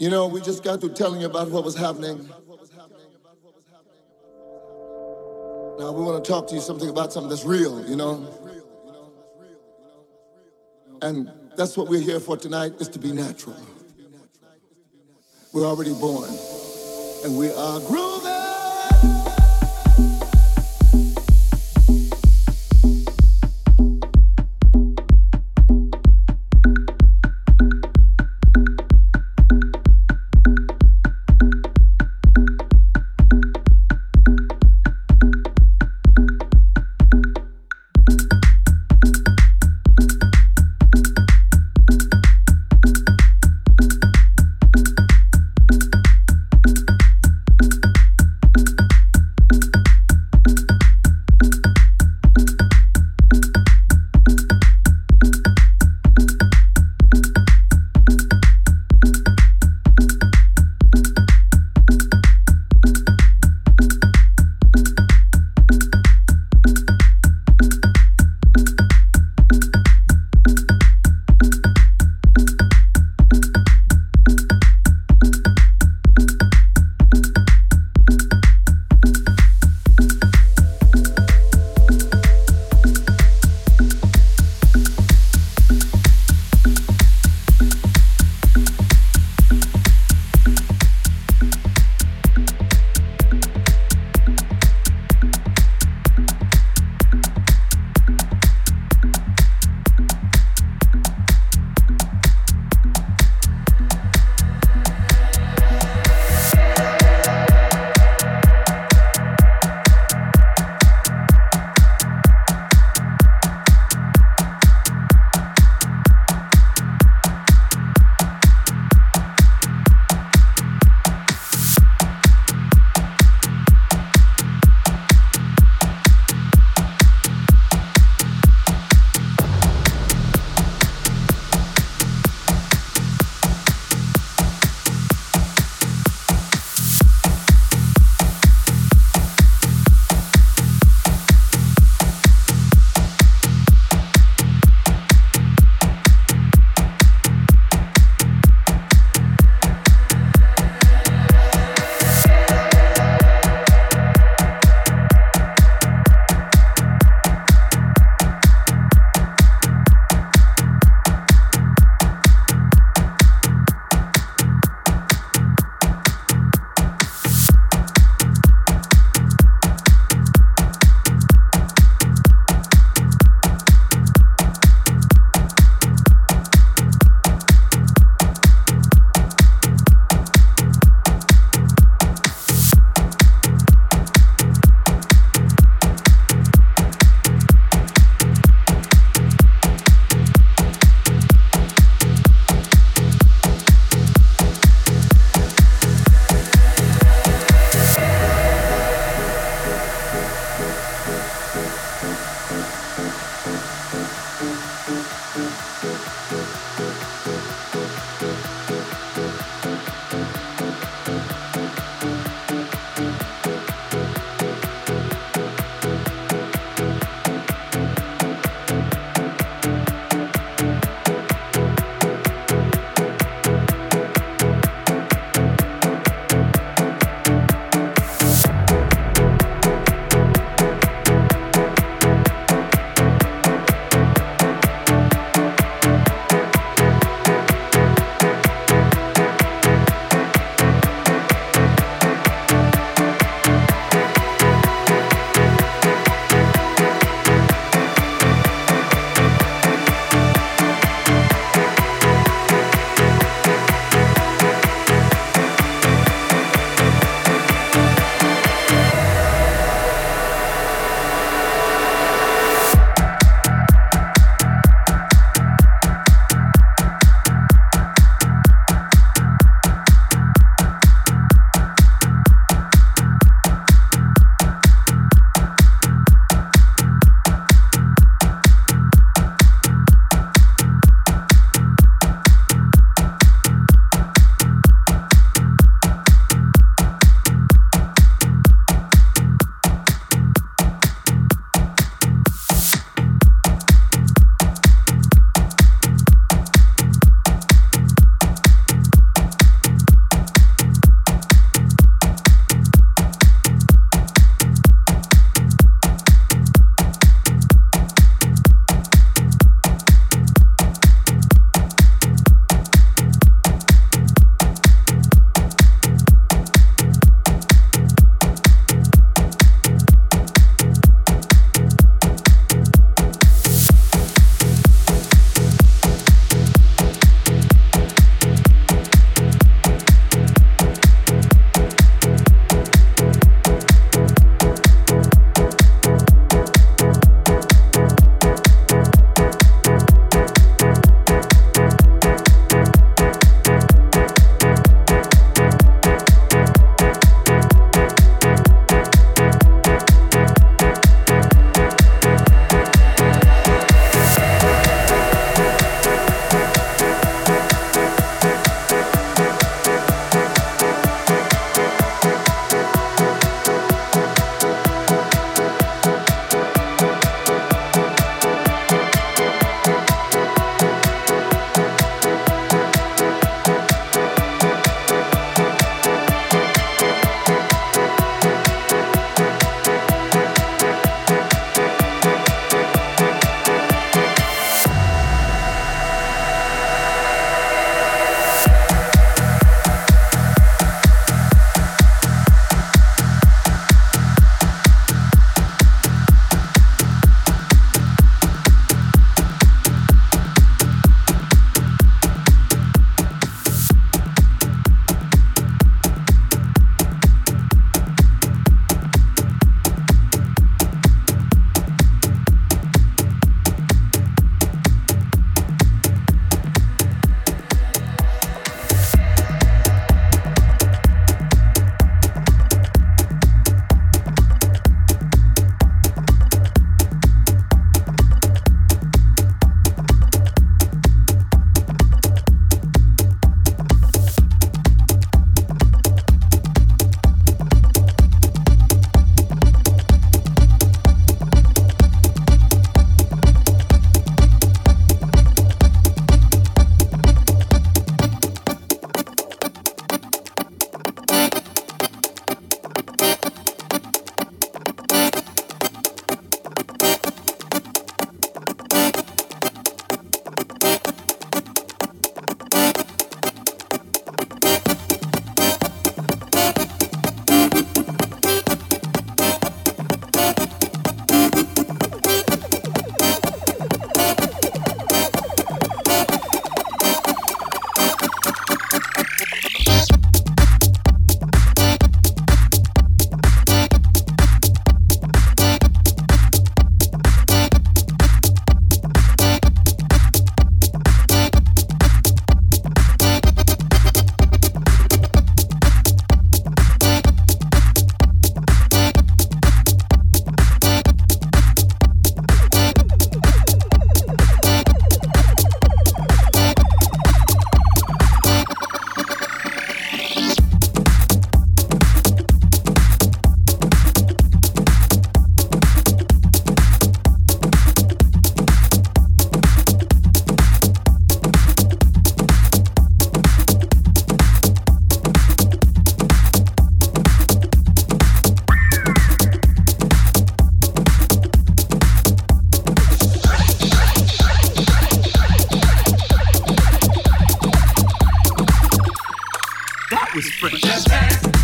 you know, we just got through telling you about what was happening. Now we want to talk to you something about something that's real, you know. And that's what we're here for tonight, is to be natural. We're already born, and we are grooving. Just fresh.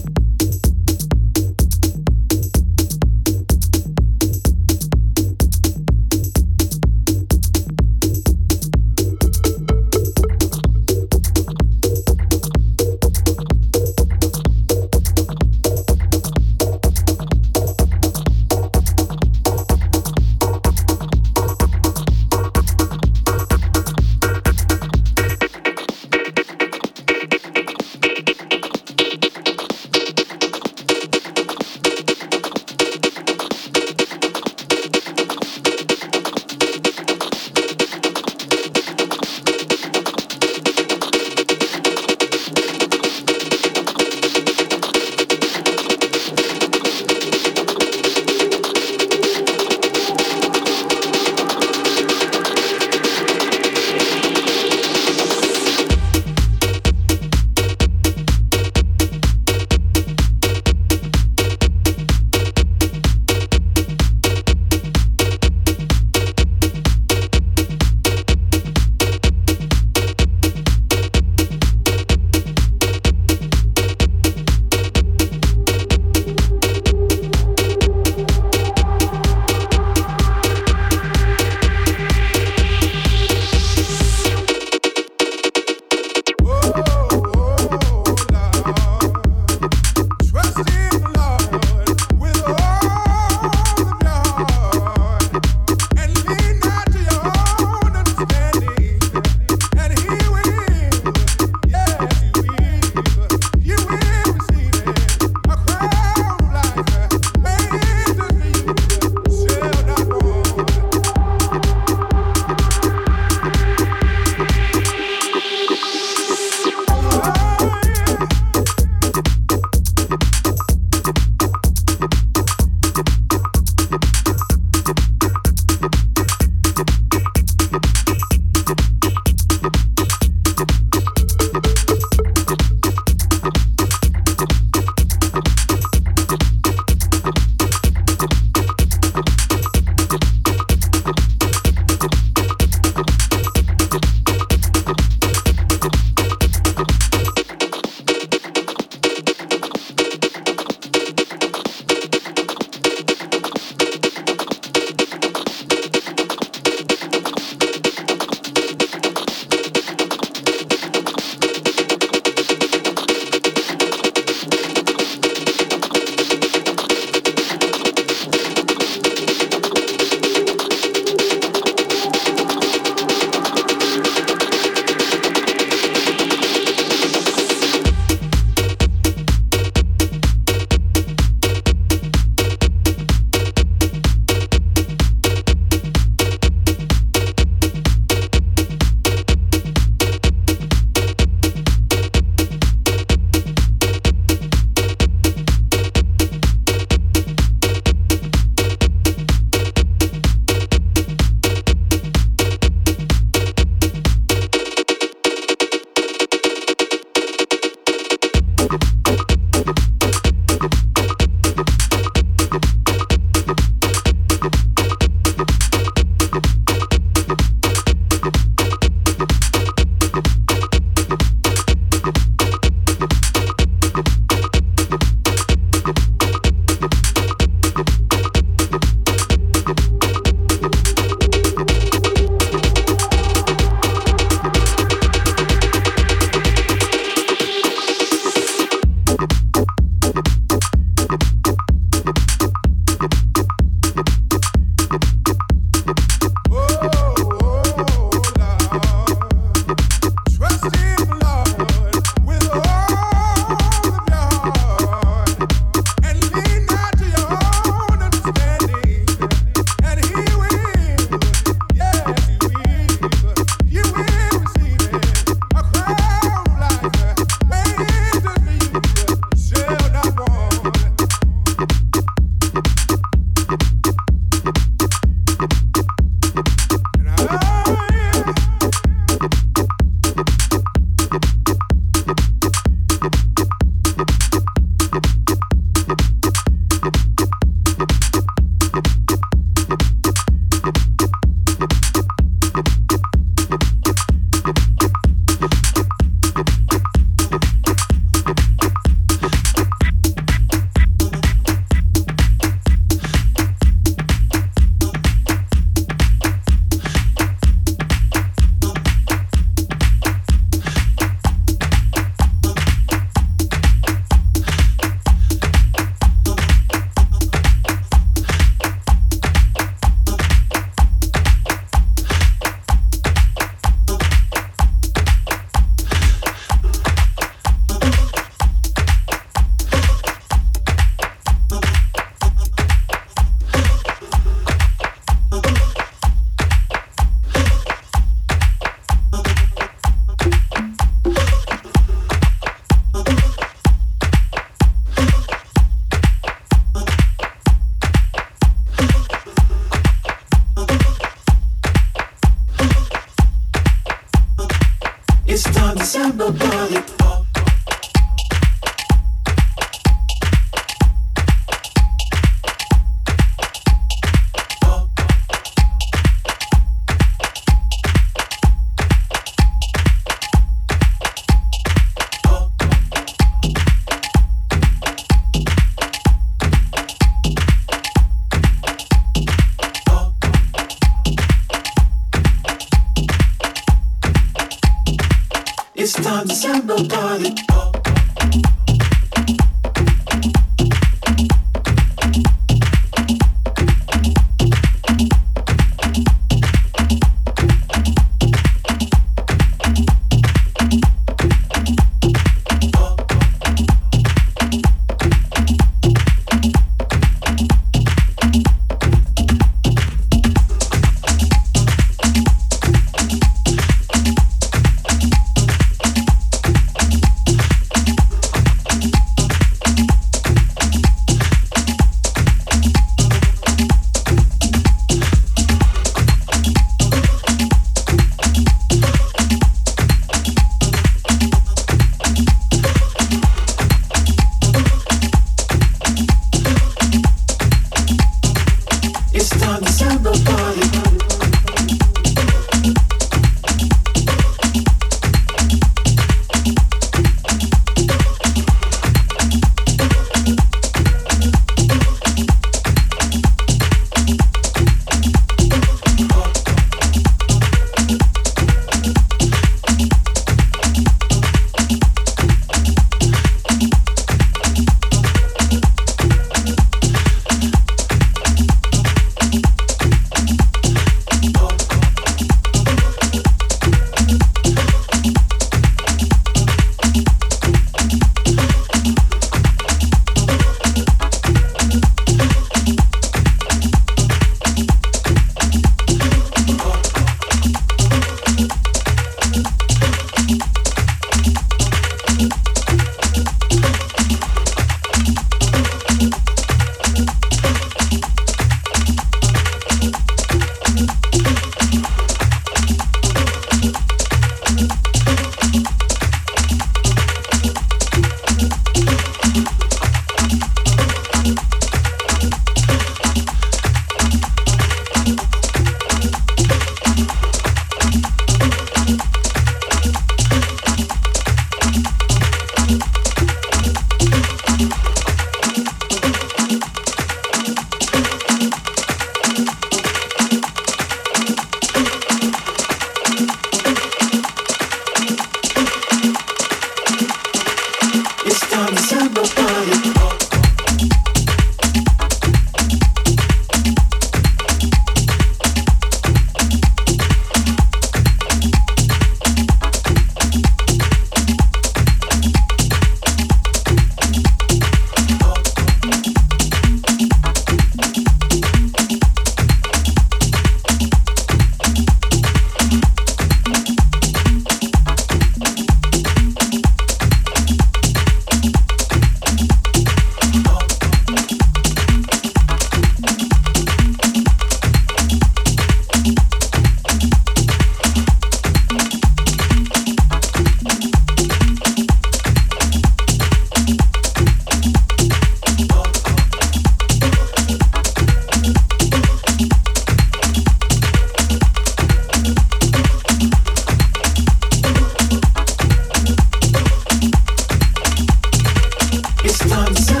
inside.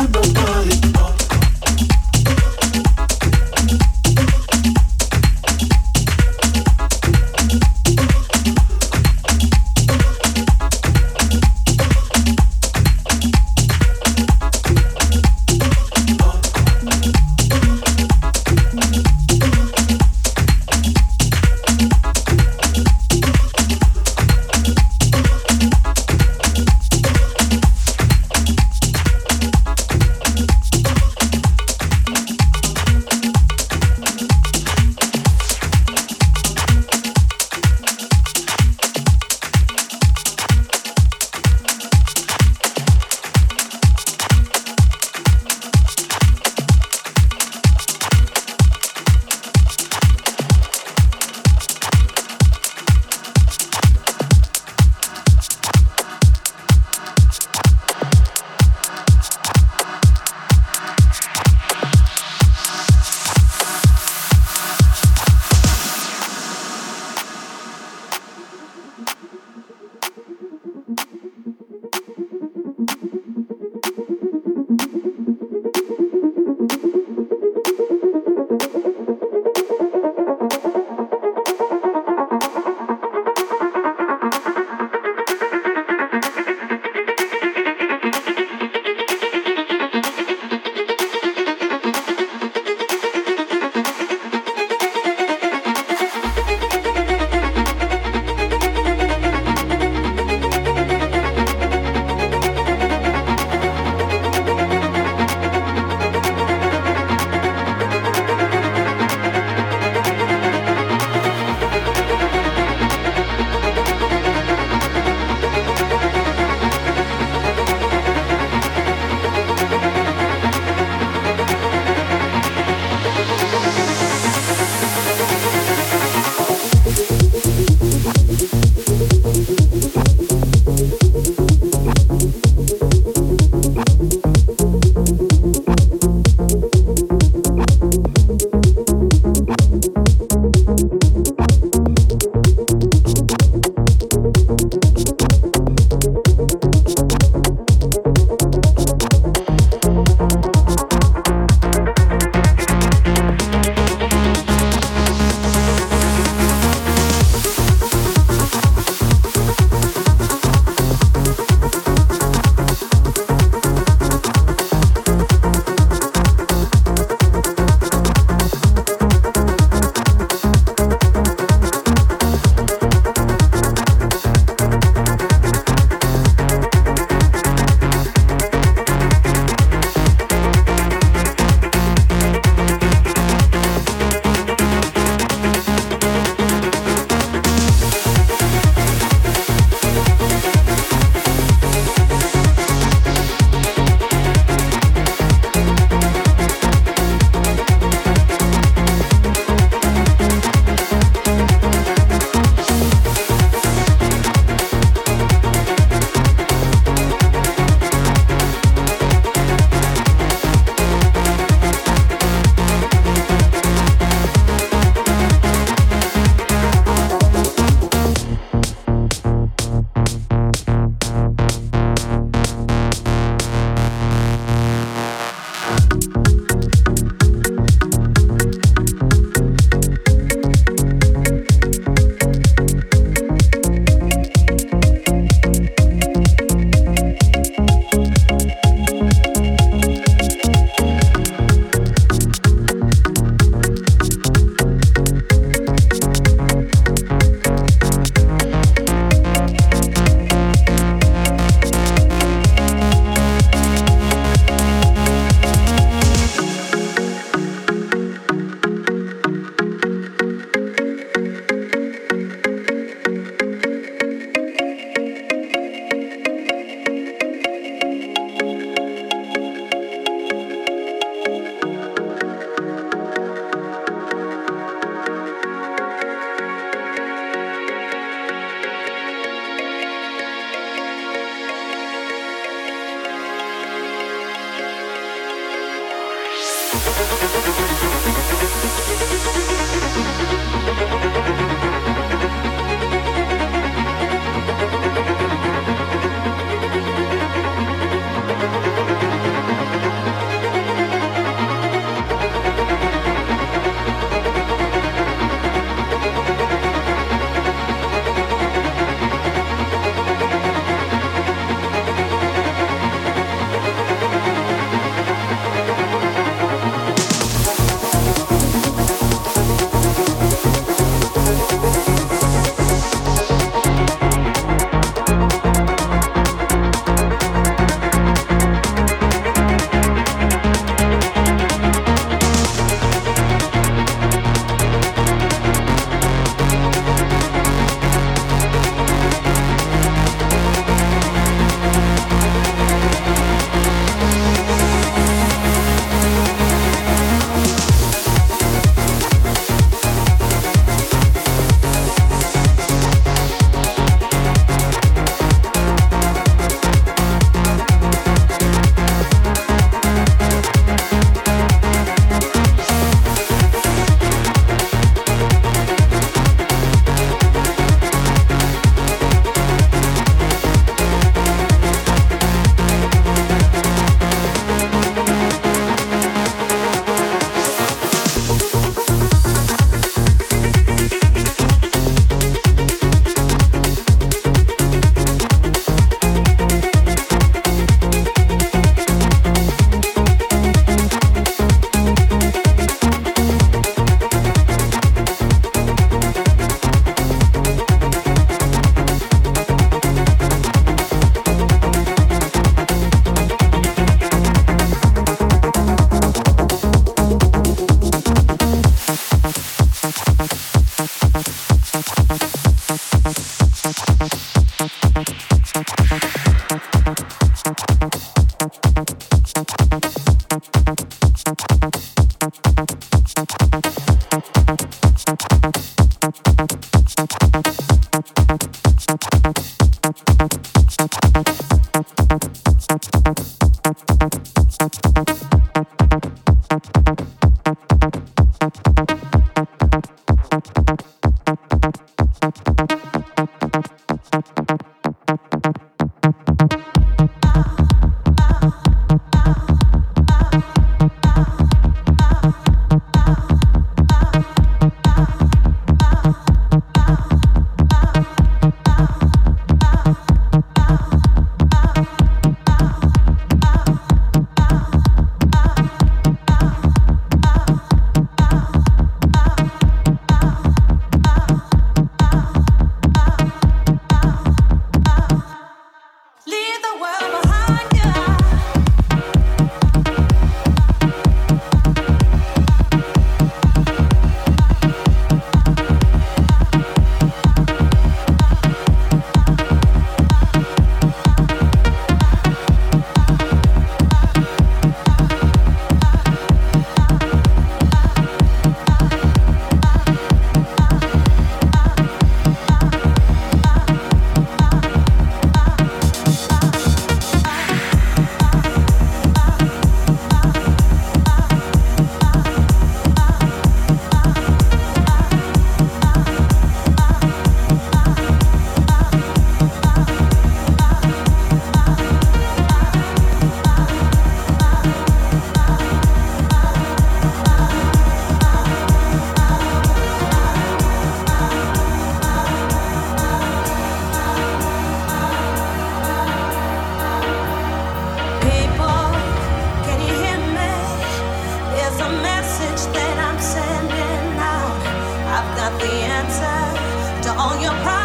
Leave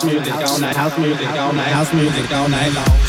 house music all night, house music all night, house music all night long.